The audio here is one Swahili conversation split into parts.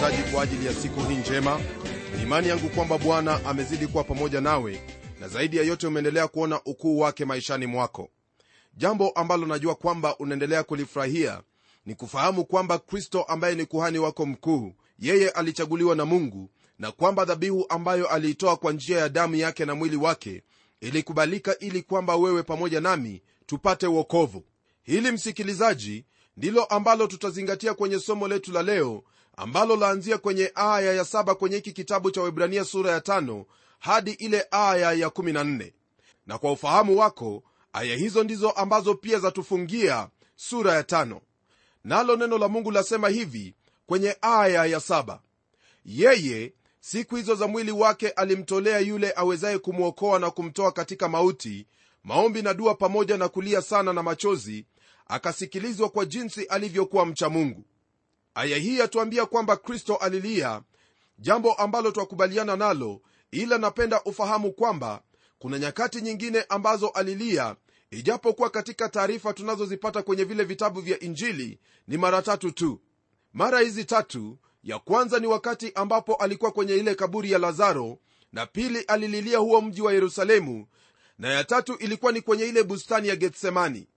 msikilizaji kwa ajili ya siku hii njema. Ni imani yangu kwamba bwana amezidi kuwa pamoja nawe na zaidi ya yote umeendelea kuona ukuu wake maishani mwako. Jambo ambalo najua kwamba unaendelea kulifurahia ni kufahamu kwamba kristo ambaye ni kuhani wako mkuu yeye alichaguliwa na mungu na kwamba dhabihu ambayo aliitoa kwa njia ya damu yake na mwili wake ilikubalika ili kwamba wewe pamoja nami tupate uokovu hili msikilizaji ndilo ambalo tutazingatia kwenye somo letu la leo ambalo laanzia kwenye aya ya saba kwenye hiki kitabu cha webrania sura ya tano hadi ile aya ya 14 na kwa ufahamu wako aya hizo ndizo ambazo pia zatufungia sura ya tano. Nalo neno la mungu lasema hivi kwenye aya ya saba. Yeye siku hizo za mwili wake alimtolea yule awezaye kumwokoa na kumtoa katika mauti maombi na dua pamoja na kulia sana na machozi akasikilizwa kwa jinsi alivyokuwa mcha mungu aya hii yatuambia kwamba kristo alilia jambo ambalo twakubaliana nalo ila napenda ufahamu kwamba kuna nyakati nyingine ambazo alilia ijapokuwa katika taarifa tunazozipata kwenye vile vitabu vya injili ni mara tatu tu. Mara hizi tatu ya kwanza ni wakati ambapo alikuwa kwenye ile kaburi ya lazaro na pili alililia huo mji wa yerusalemu na ya tatu ilikuwa ni kwenye ile bustani ya getsemani.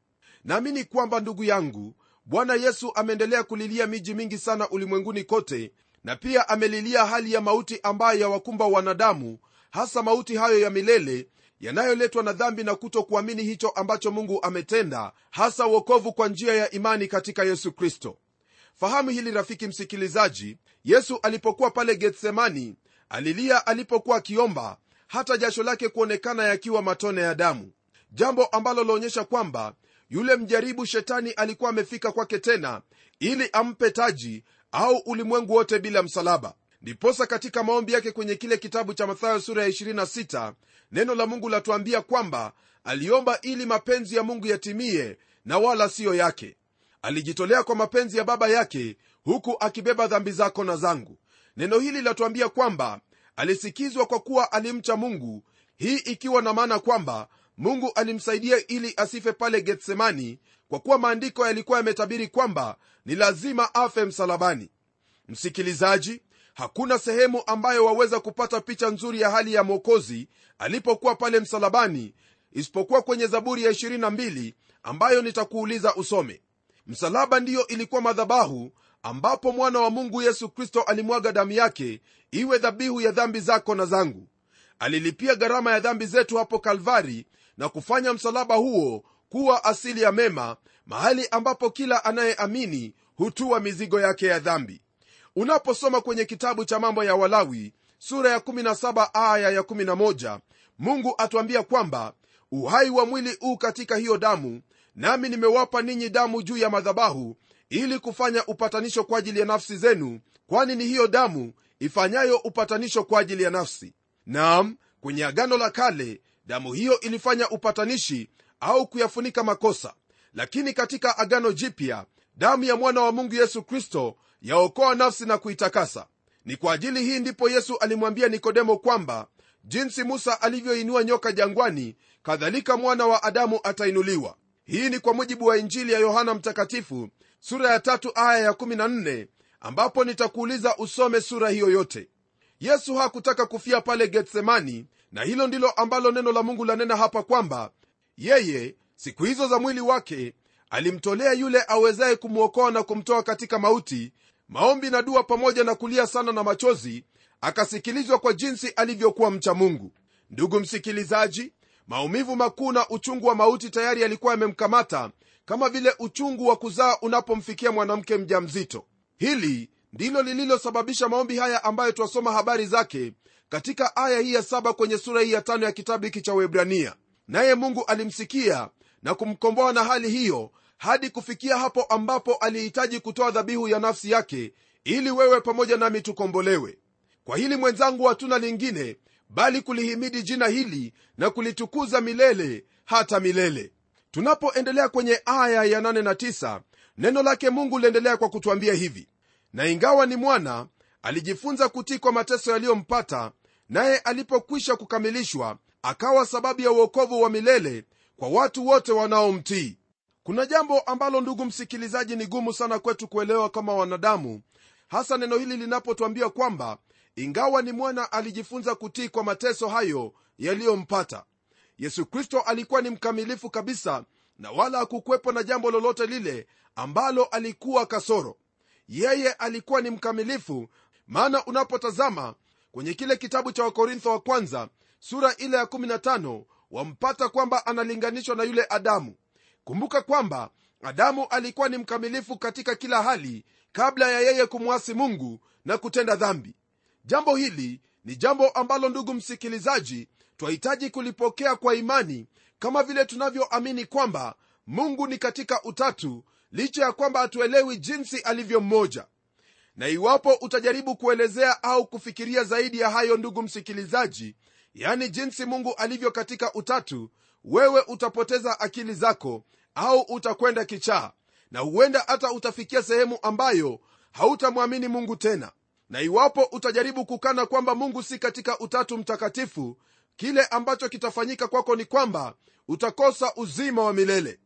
Naamini kwamba ndugu yangu bwana yesu ameendelea kulilia miji mingi sana ulimwenguni kote na pia amelilia hali ya mauti ambayo yawakumba wanadamu hasa mauti hayo ya milele yanayoletwa na dhambi na kutokuamini hicho ambacho mungu ametenda hasa uokovu kwa njia ya imani katika yesu kristo. Fahamu hili rafiki msikilizaji yesu alipokuwa pale getsemani alilia alipokuwa akiomba hata jasho lake kuonekana yakiwa matone ya damu. Jambo ambalo laonyesha kwamba yule mjaribu shetani alikuwa amefika kwake tena ili ampe taji au ulimwengu wote bila msalaba. Ndiposa katika maombi yake kwenye kile kitabu cha mathayo sura ya 26 neno la mungu latuambia kwamba aliomba ili mapenzi ya mungu yatimie na wala siyo yake. Alijitolea kwa mapenzi ya baba yake huku akibeba dhambi zako na zangu. Neno hili latuambia kwamba alisikizwa kwa kuwa alimcha mungu hii ikiwa na maana kwamba mungu alimsaidia ili asife pale getsemani kwa kuwa maandiko yalikuwa yametabiri kwamba ni lazima afe msalabani. Msikilizaji hakuna sehemu ambayo waweza kupata picha nzuri ya hali ya mwokozi alipokuwa pale msalabani isipokuwa kwenye zaburi ya 22 ambayo nitakuuliza usome. Msalaba ndiyo ilikuwa madhabahu ambapo mwana wa mungu yesu kristo alimwaga damu yake iwe dhabihu ya dhambi zako na zangu. Alilipia gharama ya dhambi zetu hapo kalvari na kufanya msalaba huo kuwa asili ya mema mahali ambapo kila anayeamini hutua mizigo yake ya dhambi. Unaposoma kwenye kitabu cha mambo ya walawi sura ya 17 aya ya 11 mungu atuambia kwamba uhai wa mwili huu katika hiyo damu nami nimewapa ninyi damu juu ya madhabahu ili kufanya upatanisho kwa ajili ya nafsi zenu kwani ni hiyo damu ifanyayo upatanisho kwa ajili ya nafsi. Naam kwenye agano la kale damu hiyo ilifanya upatanishi au kuyafunika makosa. Lakini katika agano jipya damu ya mwana wa mungu yesu kristo yaokoa nafsi na kuitakasa. Ni kwa ajili hii ndipo yesu alimwambia nikodemo kwamba jinsi musa alivyoinua nyoka jangwani kadhalika mwana wa adamu atainuliwa. Hii ni kwa mujibu wa injili ya yohana mtakatifu sura ya tatu aya ya 14 ambapo nitakuuliza usome sura hiyo yote. Yesu hakutaka kufia pale getsemani na hilo ndilo ambalo neno la mungu lanena hapa kwamba yeye siku hizo za mwili wake alimtolea yule awezaye kumwokoa na kumtoa katika mauti maombi na dua pamoja na kulia sana na machozi akasikilizwa kwa jinsi alivyokuwa mcha mungu. Ndugu msikilizaji maumivu makuu na uchungu wa mauti tayari yalikuwa yamemkamata kama vile uchungu wa kuzaa unapomfikia mwanamke mja mzito hili ndilo lililosababisha maombi haya ambayo twasoma habari zake katika aya hii ya saba kwenye sura hii ya tano ya kitabu hiki cha webrania naye mungu alimsikia na kumkomboa na hali hiyo hadi kufikia hapo ambapo alihitaji kutoa dhabihu ya nafsi yake ili wewe pamoja nami tukombolewe. Kwa hili mwenzangu hatuna lingine bali kulihimidi jina hili na kulitukuza milele hata milele. Tunapoendelea kwenye aya ya 8 na 9 neno lake mungu liendelea kwa kutwambia hivi na ingawa ni mwana alijifunza kutii kwa mateso yaliyompata naye alipokwisha kukamilishwa akawa sababu ya uokovu wa milele kwa watu wote wanaomtii. Kuna jambo ambalo ndugu msikilizaji ni gumu sana kwetu kuelewa kama wanadamu hasa neno hili linapotwambia kwamba ingawa ni mwana alijifunza kutii kwa mateso hayo yaliyompata. Yesu kristo alikuwa ni mkamilifu kabisa na wala hakukwepo na jambo lolote lile ambalo alikuwa kasoro yeye alikuwa ni mkamilifu. Maana unapotazama kwenye kile kitabu cha wakorintho wa kwanza sura ile ya 15 wampata kwamba analinganishwa na yule adamu. Kumbuka kwamba adamu alikuwa ni mkamilifu katika kila hali kabla ya yeye kumwasi mungu na kutenda dhambi. Jambo hili ni jambo ambalo ndugu msikilizaji twahitaji kulipokea kwa imani kama vile tunavyoamini kwamba mungu ni katika utatu licha ya kwamba hatuelewi jinsi alivyo mmoja. Na iwapo utajaribu kuelezea au kufikiria zaidi ya hayo ndugu msikilizaji yani jinsi mungu alivyo katika utatu wewe utapoteza akili zako au utakwenda kichaa na huenda hata utafikia sehemu ambayo hautamwamini mungu tena. Na iwapo utajaribu kukana kwamba mungu si katika utatu mtakatifu kile ambacho kitafanyika kwako ni kwamba utakosa uzima wa milele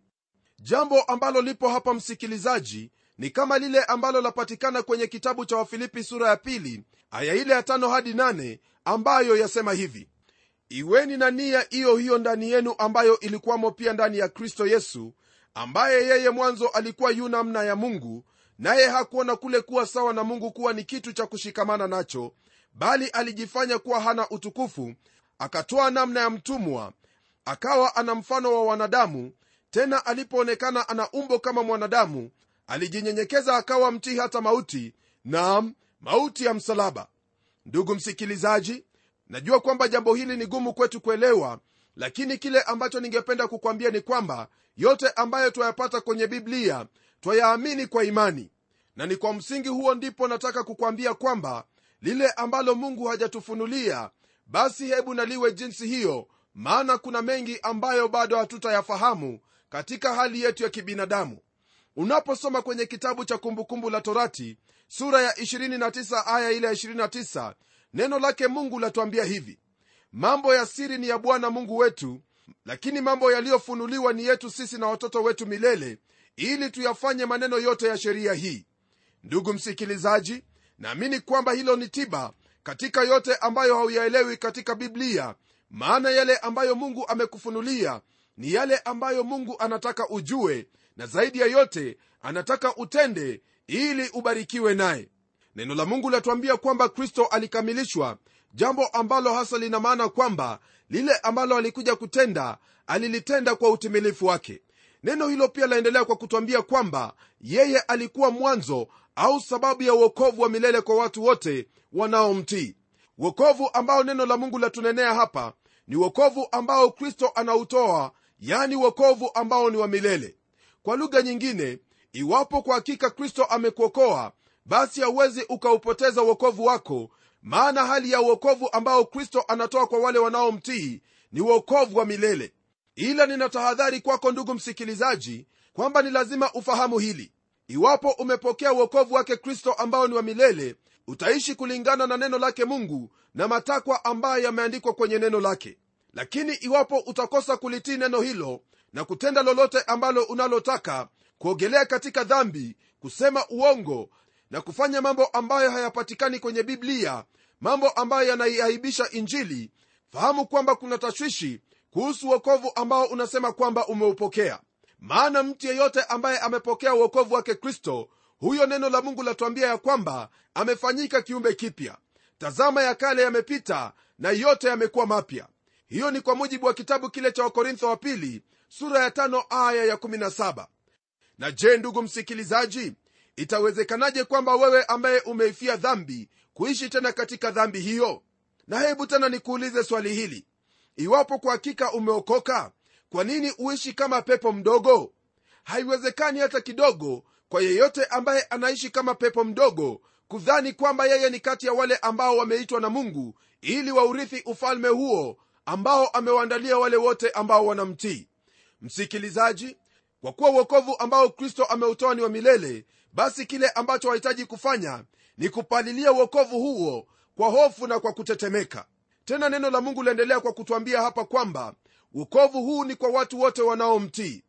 jambo ambalo lipo hapa msikilizaji ni kama lile ambalo lapatikana kwenye kitabu cha wafilipi sura ya pili aya ile ya tano hadi nane ambayo yasema hivi. Iweni na nia hiyo hiyo ndani yenu ambayo ilikuwamo pia ndani ya kristo yesu ambaye yeye mwanzo alikuwa yu namna ya mungu naye hakuona kule kuwa sawa na mungu kuwa ni kitu cha kushikamana nacho bali alijifanya kuwa hana utukufu akatoa namna ya mtumwa akawa ana mfano wa wanadamu tena alipoonekana ana umbo kama mwanadamu alijinyenyekeza akawa mtii hata mauti nam mauti ya msalaba. Ndugu msikilizaji najua kwamba jambo hili ni gumu kwetu kuelewa lakini kile ambacho ningependa kukwambia ni kwamba yote ambayo twayapata kwenye biblia twayaamini kwa imani. Na ni kwa msingi huo ndipo nataka kukwambia kwamba lile ambalo mungu hajatufunulia basi hebu naliwe jinsi hiyo maana kuna mengi ambayo bado hatutayafahamu katika hali yetu ya kibinadamu. Unaposoma kwenye kitabu cha kumbukumbu la torati sura ya 29 aya ile ya 29 neno lake mungu latuambia hivi. Mambo ya siri ni ya bwana mungu wetu lakini mambo yaliyofunuliwa ni yetu sisi na watoto wetu milele ili tuyafanye maneno yote ya sheria hii. Ndugu msikilizaji naamini kwamba hilo ni tiba katika yote ambayo hauyaelewi katika biblia maana yale ambayo mungu amekufunulia ni yale ambayo mungu anataka ujue na zaidi ya yote anataka utende ili ubarikiwe naye. Neno la mungu latuambia kwamba kristo alikamilishwa jambo ambalo hasa lina maana kwamba lile ambalo alikuja kutenda alilitenda kwa utimilifu wake. Neno hilo pia laendelea kwa kutwambia kwamba yeye alikuwa mwanzo au sababu ya uokovu wa milele kwa watu wote wanaomtii. Wokovu ambao neno la mungu latunenea hapa ni wokovu ambao kristo anautoa yani wokovu ambao ni wa milele. Kwa lugha nyingine iwapo kwa hakika kristo amekuokoa basi hauwezi ukaupoteza uokovu wako maana hali ya uokovu ambao kristo anatoa kwa wale wanaomtii ni uokovu wa milele. Ila nina tahadhari kwako ndugu msikilizaji kwamba ni lazima ufahamu hili. Iwapo umepokea uokovu wake kristo ambao ni wa milele utaishi kulingana na neno lake mungu na matakwa ambayo yameandikwa kwenye neno lake lakini iwapo utakosa kulitii neno hilo na kutenda lolote ambalo unalotaka kuogelea katika dhambi kusema uongo na kufanya mambo ambayo hayapatikani kwenye biblia mambo ambayo yanaiaibisha injili fahamu kwamba kuna tashwishi kuhusu uokovu ambao unasema kwamba umeupokea. Maana mtu yeyote ambaye amepokea uokovu wake kristo huyo neno la mungu latuambia ya kwamba amefanyika kiumbe kipya. Tazama ya kale yamepita na yote yamekuwa mapya hiyo ni kwa mujibu wa kitabu kile cha wakorintho wa pili sura ya tano aya ya 17 na je ndugu msikilizaji itawezekanaje kwamba wewe ambaye umeifia dhambi kuishi tena katika dhambi hiyo? Na hebu tena nikuulize swali hili. Iwapo kwa hakika umeokoka kwa nini uishi kama pepo mdogo? Haiwezekani hata kidogo kwa yeyote ambaye anaishi kama pepo mdogo kudhani kwamba yeye ni kati ya wale ambao wameitwa na mungu ili waurithi ufalme huo ambao amewaandalia wale wote ambao wanamtii. Msikilizaji kwa kuwa uokovu ambao kristo ameutoa ni wa milele basi kile ambacho wahitaji kufanya ni kupalilia uokovu huo kwa hofu na kwa kutetemeka. Tena neno la mungu liendelea kwa kutwambia hapa kwamba uokovu huu ni kwa watu wote wanaomtii.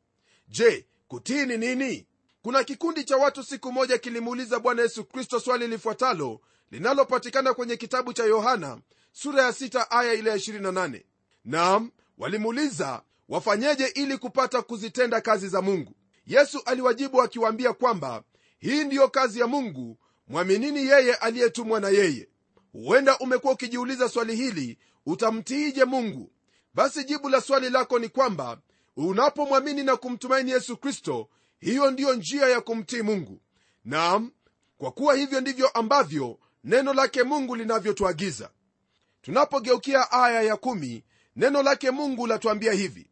Je kutii ni nini? Kuna kikundi cha watu siku moja kilimuuliza bwana yesu kristo swali lifuatalo linalopatikana kwenye kitabu cha yohana sura ya sita aya ile ya 28 nam walimuuliza wafanyeje ili kupata kuzitenda kazi za mungu? Yesu aliwajibu akiwaambia kwamba hii ndiyo kazi ya mungu mwaminini yeye aliyetumwa na yeye. Huenda umekuwa ukijiuliza swali hili utamtiije mungu? Basi jibu la swali lako ni kwamba unapomwamini na kumtumaini yesu kristo hiyo ndiyo njia ya kumtii mungu. Nam kwa kuwa hivyo ndivyo ambavyo neno lake mungu linavyotuagiza tunapogeukia aya ya kumi, neno lake mungu latuambia hivi.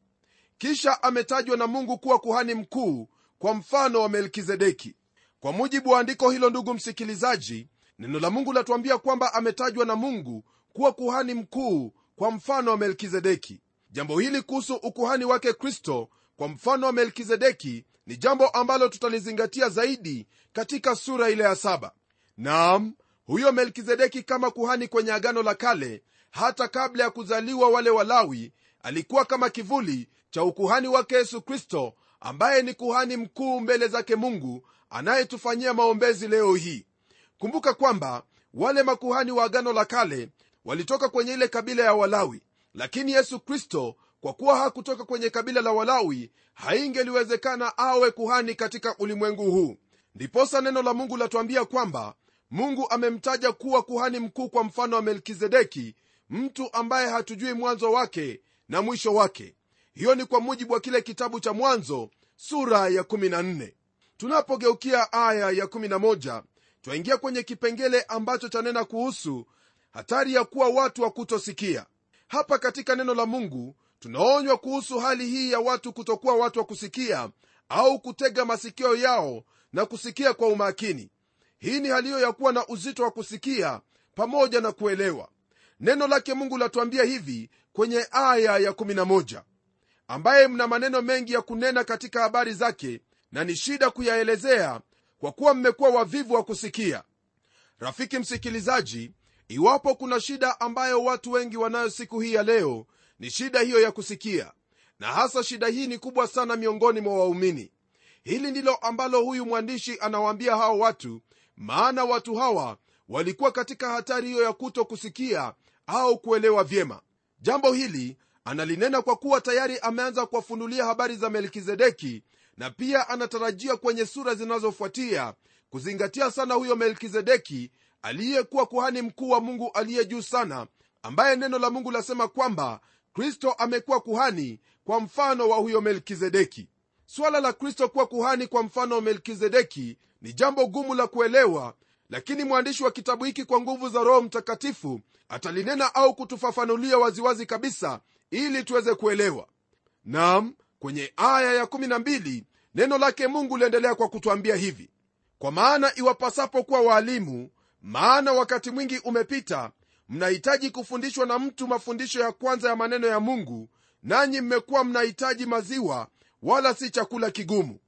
Kisha ametajwa na mungu kuwa kuhani mkuu kwa mfano wa melkizedeki. Kwa mujibu wa andiko hilo ndugu msikilizaji neno la mungu latuambia kwamba ametajwa na mungu kuwa kuhani mkuu kwa mfano wa melkizedeki. Jambo hili kuhusu ukuhani wake kristo kwa mfano wa melkizedeki ni jambo ambalo tutalizingatia zaidi katika sura ile ya saba. Naam huyo melkizedeki kama kuhani kwenye agano la kale hata kabla ya kuzaliwa wale walawi alikuwa kama kivuli cha ukuhani wake yesu kristo ambaye ni kuhani mkuu mbele zake mungu anayetufanyia maombezi leo hii. Kumbuka kwamba wale makuhani wa agano la kale walitoka kwenye ile kabila ya walawi lakini yesu kristo kwa kuwa hakutoka kwenye kabila la walawi haingeliwezekana awe kuhani katika ulimwengu huu. Ndiposa neno la mungu latuambia kwamba mungu amemtaja kuwa kuhani mkuu kwa mfano wa melkizedeki mtu ambaye hatujui mwanzo wake na mwisho wake. Hiyo ni kwa mujibu wa kile kitabu cha mwanzo sura ya 14 tunapogeukia aya ya 11 twaingia kwenye kipengele ambacho chanena kuhusu hatari ya kuwa watu wa kutosikia. Hapa katika neno la mungu tunaonywa kuhusu hali hii ya watu kutokuwa watu wa kusikia au kutega masikio yao na kusikia kwa umakini hii ni haliyo ya kuwa na uzito wa kusikia pamoja na kuelewa. Neno lake mungu latuambia hivi kwenye aya ya 11 ambaye mna maneno mengi ya kunena katika habari zake na ni shida kuyaelezea kwa kuwa mmekuwa wavivu wa kusikia. Rafiki msikilizaji iwapo kuna shida ambayo watu wengi wanayo siku hii ya leo ni shida hiyo ya kusikia. Na hasa shida hii ni kubwa sana miongoni mwa waumini. Hili ndilo ambalo huyu mwandishi anawaambia hao watu maana watu hawa walikuwa katika hatari hiyo ya kuto kusikia au kuelewa vyema. Jambo hili analinena kwa kuwa tayari ameanza kuwafunulia habari za melkizedeki na pia anatarajia kwenye sura zinazofuatia kuzingatia sana huyo melkizedeki aliyekuwa kuhani mkuu wa mungu aliye juu sana ambaye neno la mungu lasema kwamba kristo amekuwa kuhani kwa mfano wa huyo melkizedeki swala la kristo kuwa kuhani kwa mfano wa melkizedeki ni jambo gumu la kuelewa lakini mwandishi wa kitabu hiki kwa nguvu za roho mtakatifu atalinena au kutufafanulia waziwazi kabisa ili tuweze kuelewa. Nam kwenye aya ya12 neno lake mungu liendelea kwa kutwambia hivi. Kwa maana iwapasapo kuwa waalimu maana wakati mwingi umepita mnahitaji kufundishwa na mtu mafundisho ya kwanza ya maneno ya mungu nanyi mmekuwa mnahitaji maziwa wala si chakula kigumu.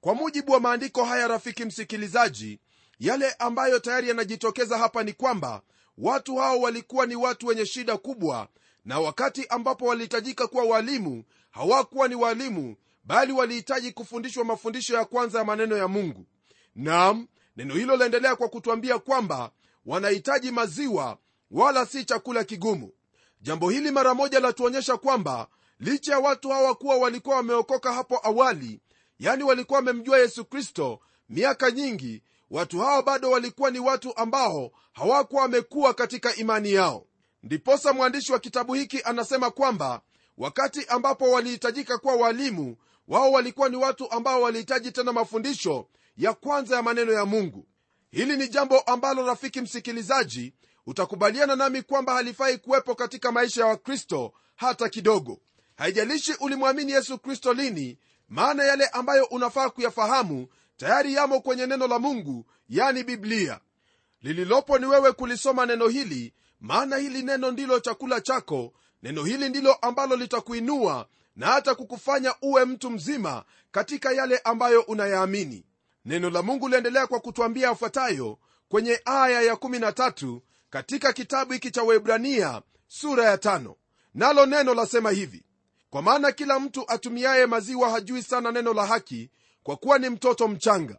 Kwa mujibu wa maandiko haya rafiki msikilizaji yale ambayo tayari yanajitokeza hapa ni kwamba watu hao walikuwa ni watu wenye shida kubwa na wakati ambapo walihitajika kuwa walimu hawakuwa ni walimu bali walihitaji kufundishwa mafundisho ya kwanza ya maneno ya mungu. Nam neno hilo laendelea kwa kutwambia kwamba wanahitaji maziwa wala si chakula kigumu. Jambo hili mara moja latuonyesha kwamba licha ya watu hawa kuwa walikuwa wameokoka hapo awali yani walikuwa wamemjua yesu kristo miaka nyingi watu hawa bado walikuwa ni watu ambao hawakuwa wamekuwa katika imani yao. Ndiposa mwandishi wa kitabu hiki anasema kwamba wakati ambapo walihitajika kuwa walimu wao walikuwa ni watu ambao walihitaji tena mafundisho ya kwanza ya maneno ya mungu. Hili ni jambo ambalo rafiki msikilizaji utakubaliana nami kwamba halifai kuwepo katika maisha ya wakristo hata kidogo haijalishi ulimwamini yesu kristo lini maana yale ambayo unafaa kuyafahamu tayari yamo kwenye neno la mungu yani biblia. Lililopo ni wewe kulisoma neno hili maana hili neno ndilo chakula chako neno hili ndilo ambalo litakuinua na hata kukufanya uwe mtu mzima katika yale ambayo unayaamini. Neno la mungu liendelea kwa kutwambia yafuatayo kwenye aya ya13 katika kitabu hiki cha webrania sura ya 5 nalo neno lasema hivi kwa maana kila mtu atumiaye maziwa hajui sana neno la haki kwa kuwa ni mtoto mchanga.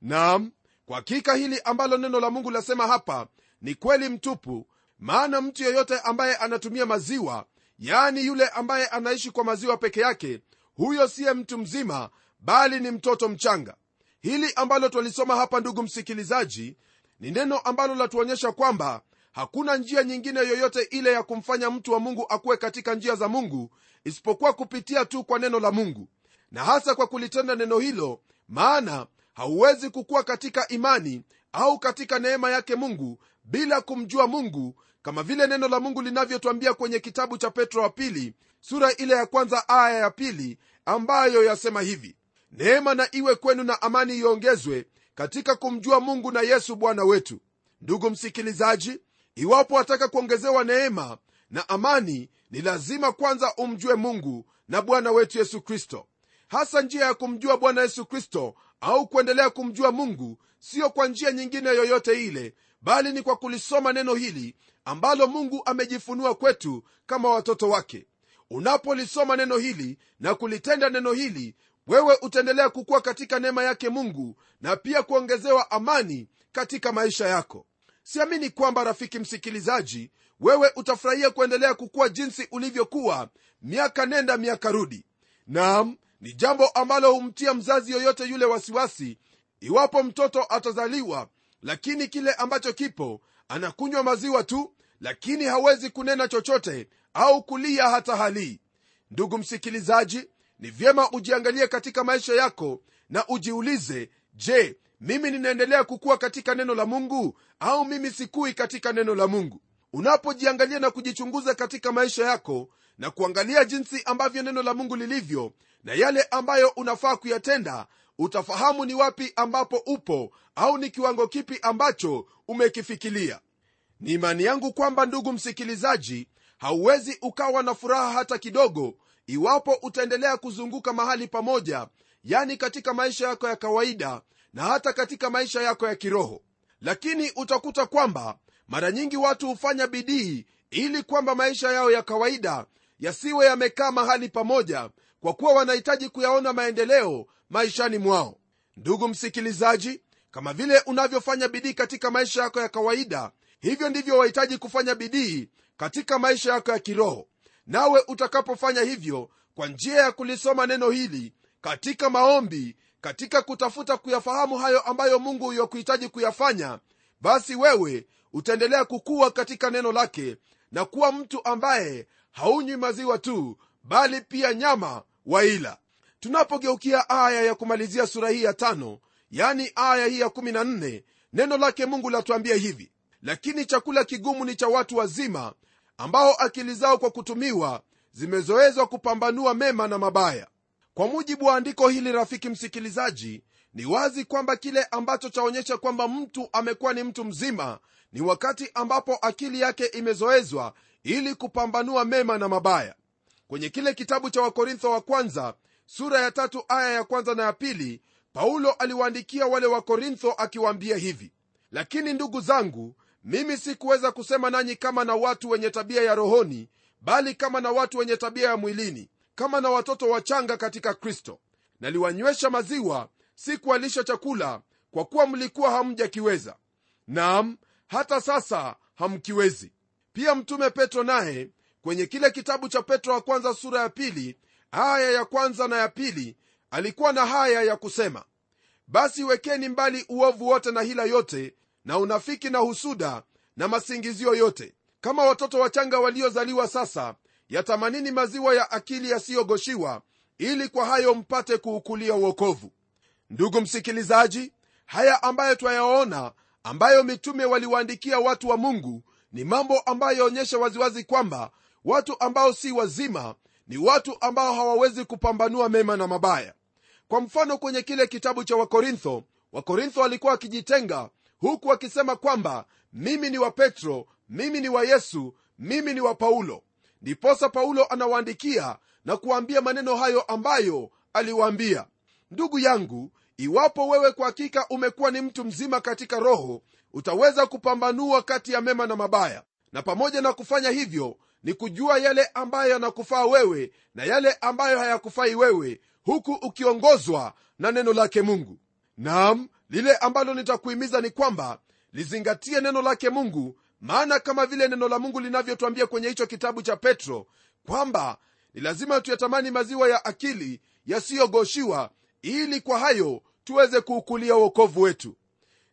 Naam kwa hakika hili ambalo neno la mungu lasema hapa ni kweli mtupu maana mtu yeyote ambaye anatumia maziwa yaani yule ambaye anaishi kwa maziwa peke yake huyo siye mtu mzima bali ni mtoto mchanga. Hili ambalo twalisoma hapa ndugu msikilizaji ni neno ambalo latuonyesha kwamba hakuna njia nyingine yoyote ile ya kumfanya mtu wa mungu akuwe katika njia za mungu isipokuwa kupitia tu kwa neno la mungu. Na hasa kwa kulitenda neno hilo maana hauwezi kukuwa katika imani au katika neema yake mungu bila kumjua mungu kama vile neno la mungu linavyotwambia kwenye kitabu cha petro wa pili sura ile ya kwanza aya ya pili ambayo yasema hivi neema na iwe kwenu na amani iongezwe katika kumjua mungu na yesu bwana wetu. Ndugu msikilizaji iwapo wataka kuongezewa neema na amani ni lazima kwanza umjue mungu na bwana wetu yesu kristo. Hasa njia ya kumjua bwana yesu kristo au kuendelea kumjua mungu siyo kwa njia nyingine yoyote ile bali ni kwa kulisoma neno hili ambalo mungu amejifunua kwetu kama watoto wake. Unapolisoma neno hili na kulitenda neno hili wewe utaendelea kukuwa katika neema yake mungu na pia kuongezewa amani katika maisha yako siamini kwamba rafiki msikilizaji wewe utafurahia kuendelea kukuwa jinsi ulivyokuwa miaka nenda miaka rudi. Nam ni jambo ambalo humtia mzazi yoyote yule wasiwasi iwapo mtoto atazaliwa lakini kile ambacho kipo anakunywa maziwa tu lakini hawezi kunena chochote au kulia hata halii. Ndugu msikilizaji ni vyema ujiangalie katika maisha yako na ujiulize je mimi ninaendelea kukuwa katika neno la mungu au mimi sikui katika neno la mungu? Unapojiangalia na kujichunguza katika maisha yako na kuangalia jinsi ambavyo neno la mungu lilivyo na yale ambayo unafaa kuyatenda utafahamu ni wapi ambapo upo au ni kiwango kipi ambacho umekifikilia. Ni imani yangu kwamba ndugu msikilizaji hauwezi ukawa na furaha hata kidogo iwapo utaendelea kuzunguka mahali pamoja yani katika maisha yako ya kawaida na hata katika maisha yako ya kiroho. Lakini utakuta kwamba mara nyingi watu hufanya bidii ili kwamba maisha yao ya kawaida yasiwe yamekaa mahali pamoja kwa kuwa wanahitaji kuyaona maendeleo maishani mwao. Ndugu msikilizaji kama vile unavyofanya bidii katika maisha yako ya kawaida hivyo ndivyo wahitaji kufanya bidii katika maisha yako ya kiroho. Nawe utakapofanya hivyo kwa njia ya kulisoma neno hili katika maombi katika kutafuta kuyafahamu hayo ambayo mungu yakuhitaji kuyafanya basi wewe utaendelea kukuwa katika neno lake na kuwa mtu ambaye haunywi maziwa tu bali pia nyama waila tunapogeukia aya ya kumalizia sura hii ya tano yani aya hii ya 14 neno lake mungu latuambia hivi lakini chakula kigumu ni cha watu wazima ambao akili zao kwa kutumiwa zimezoezwa kupambanua mema na mabaya kwa mujibu wa andiko hili rafiki msikilizaji ni wazi kwamba kile ambacho chaonyesha kwamba mtu amekuwa ni mtu mzima ni wakati ambapo akili yake imezoezwa ili kupambanua mema na mabaya. Kwenye kile kitabu cha wakorintho wa kwanza sura ya tatu aya ya kwanza na ya pili paulo aliwaandikia wale wakorintho akiwaambia hivi lakini ndugu zangu mimi sikuweza kusema nanyi kama na watu wenye tabia ya rohoni bali kama na watu wenye tabia ya mwilini kama na watoto wachanga katika kristo. Naliwanywesha maziwa si kuwalisha chakula kwa kuwa mlikuwa hamjakiweza. Nam hata sasa hamkiwezi. Pia mtume petro naye kwenye kile kitabu cha petro wa kwanza sura ya pili aya ya kwanza na ya pili alikuwa na haya ya kusema. Basi wekeni mbali uovu wote na hila yote na unafiki na husuda na masingizio yote. Kama watoto wachanga waliozaliwa sasa yatamanini maziwa ya akili yasiyogoshiwa ili kwa hayo mpate kuukulia uokovu ndugu msikilizaji haya ambayo twayaona ambayo mitume waliwaandikia watu wa mungu ni mambo ambayo yaonyesha waziwazi kwamba watu ambao si wazima ni watu ambao hawawezi kupambanua mema na mabaya. Kwa mfano kwenye kile kitabu cha wakorintho wakorintho walikuwa wakijitenga huku wakisema kwamba mimi ni wa petro mimi ni wa yesu mimi ni wa paulo ndiposa paulo anawaandikia na kuwaambia maneno hayo ambayo aliwaambia. Ndugu yangu iwapo wewe kwa hakika umekuwa ni mtu mzima katika roho utaweza kupambanua kati ya mema na mabaya. Na pamoja na kufanya hivyo ni kujua yale ambayo yanakufaa wewe na yale ambayo hayakufai wewe huku ukiongozwa na neno lake mungu. Nam lile ambalo nitakuhimiza ni kwamba lizingatie neno lake mungu maana kama vile neno la mungu linavyotwambia kwenye hicho kitabu cha petro kwamba ni lazima tuyatamani maziwa ya akili yasiyogoshiwa ili kwa hayo tuweze kuukulia uokovu wetu.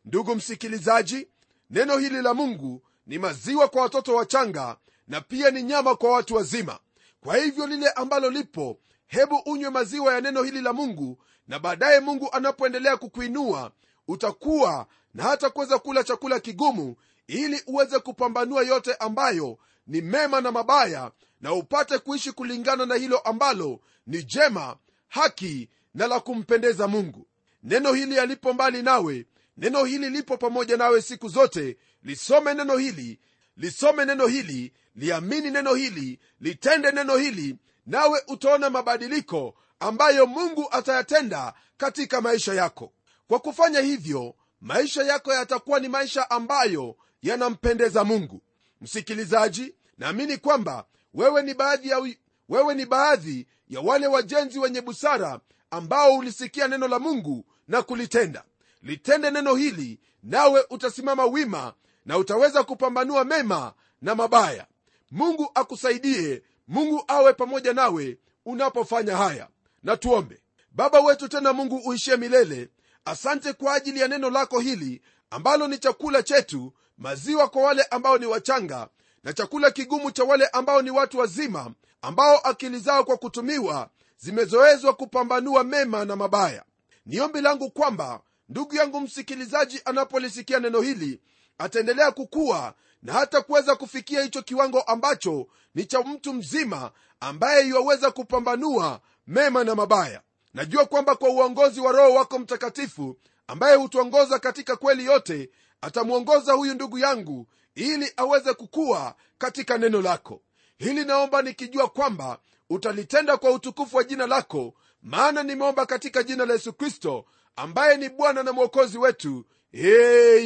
Ndugu msikilizaji neno hili la mungu ni maziwa kwa watoto wachanga na pia ni nyama kwa watu wazima. Kwa hivyo lile ambalo lipo hebu unywe maziwa ya neno hili la mungu na baadaye mungu anapoendelea kukuinua utakuwa na hata kuweza kula chakula kigumu ili uweze kupambanua yote ambayo ni mema na mabaya na upate kuishi kulingana na hilo ambalo ni jema haki na la kumpendeza mungu. Neno hili yalipo mbali nawe. Neno hili lipo pamoja nawe siku zote. Lisome neno hili lisome neno hili liamini neno hili litende neno hili nawe utaona mabadiliko ambayo mungu atayatenda katika maisha yako. Kwa kufanya hivyo maisha yako yatakuwa ni maisha ambayo yanampendeza mungu. Msikilizaji naamini kwamba wewe ni baadhi ya, wewe ni baadhi ya wale wajenzi wenye busara ambao ulisikia neno la mungu na kulitenda. Litende neno hili nawe utasimama wima na utaweza kupambanua mema na mabaya. Mungu akusaidie mungu awe pamoja nawe unapofanya haya. Na tuombe. Baba wetu tena mungu uishie milele asante kwa ajili ya neno lako hili ambalo ni chakula chetu maziwa kwa wale ambao ni wachanga na chakula kigumu cha wale ambao ni watu wazima ambao akili zao kwa kutumiwa zimezoezwa kupambanua mema na mabaya. Ni ombi langu kwamba ndugu yangu msikilizaji anapolisikia neno hili ataendelea kukua na hata kuweza kufikia hicho kiwango ambacho ni cha mtu mzima ambaye iwaweza kupambanua mema na mabaya najua kwamba kwa uongozi wa roho wako mtakatifu ambaye hutuongoza katika kweli yote atamwongoza huyu ndugu yangu ili aweze kukua katika neno lako. Hili naomba nikijua kwamba utalitenda kwa utukufu wa jina lako maana nimeomba katika jina la yesu kristo ambaye ni bwana na mwokozi wetu.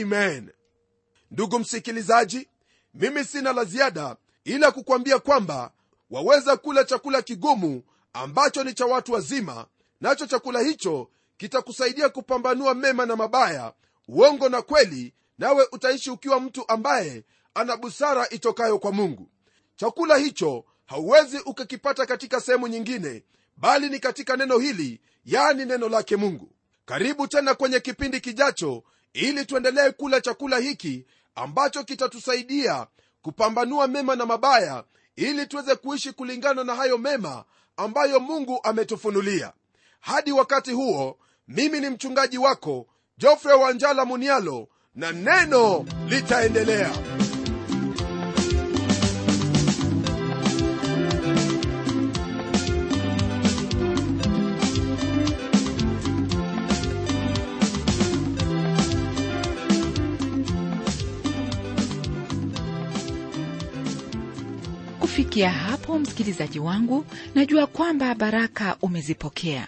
Amen. Ndugu msikilizaji mimi sina la ziada ila kukwambia kwamba waweza kula chakula kigumu ambacho ni cha watu wazima nacho chakula hicho kitakusaidia kupambanua mema na mabaya uongo na kweli nawe utaishi ukiwa mtu ambaye ana busara itokayo kwa mungu. Chakula hicho hauwezi ukakipata katika sehemu nyingine bali ni katika neno hili yani neno lake mungu. Karibu tena kwenye kipindi kijacho ili tuendelee kula chakula hiki ambacho kitatusaidia kupambanua mema na mabaya ili tuweze kuishi kulingana na hayo mema ambayo mungu ametufunulia hadi wakati huo mimi ni mchungaji wako jofre wanjala munialo na neno litaendelea. Kufikia hapo msikilizaji wangu najua kwamba baraka umezipokea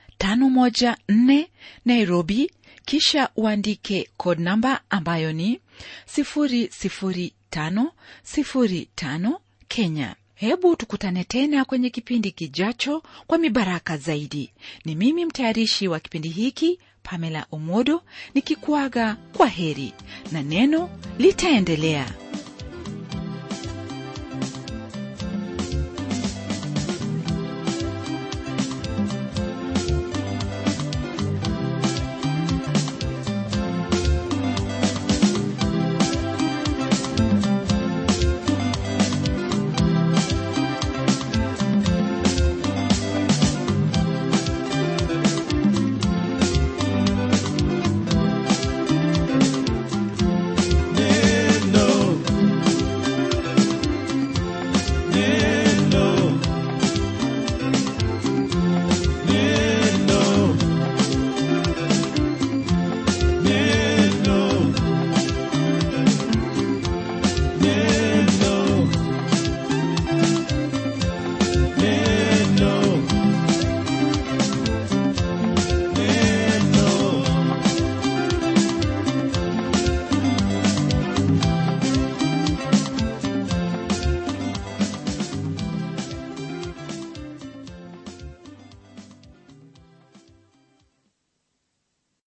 514 Nairobi, kisha uandike code namba ambayo ni 00505 Kenya. Hebu tukutane tena kwenye kipindi kijacho kwa mibaraka zaidi. Ni mimi mtayarishi wa kipindi hiki Pamela Omodo nikikuaga kwa heri na neno litaendelea.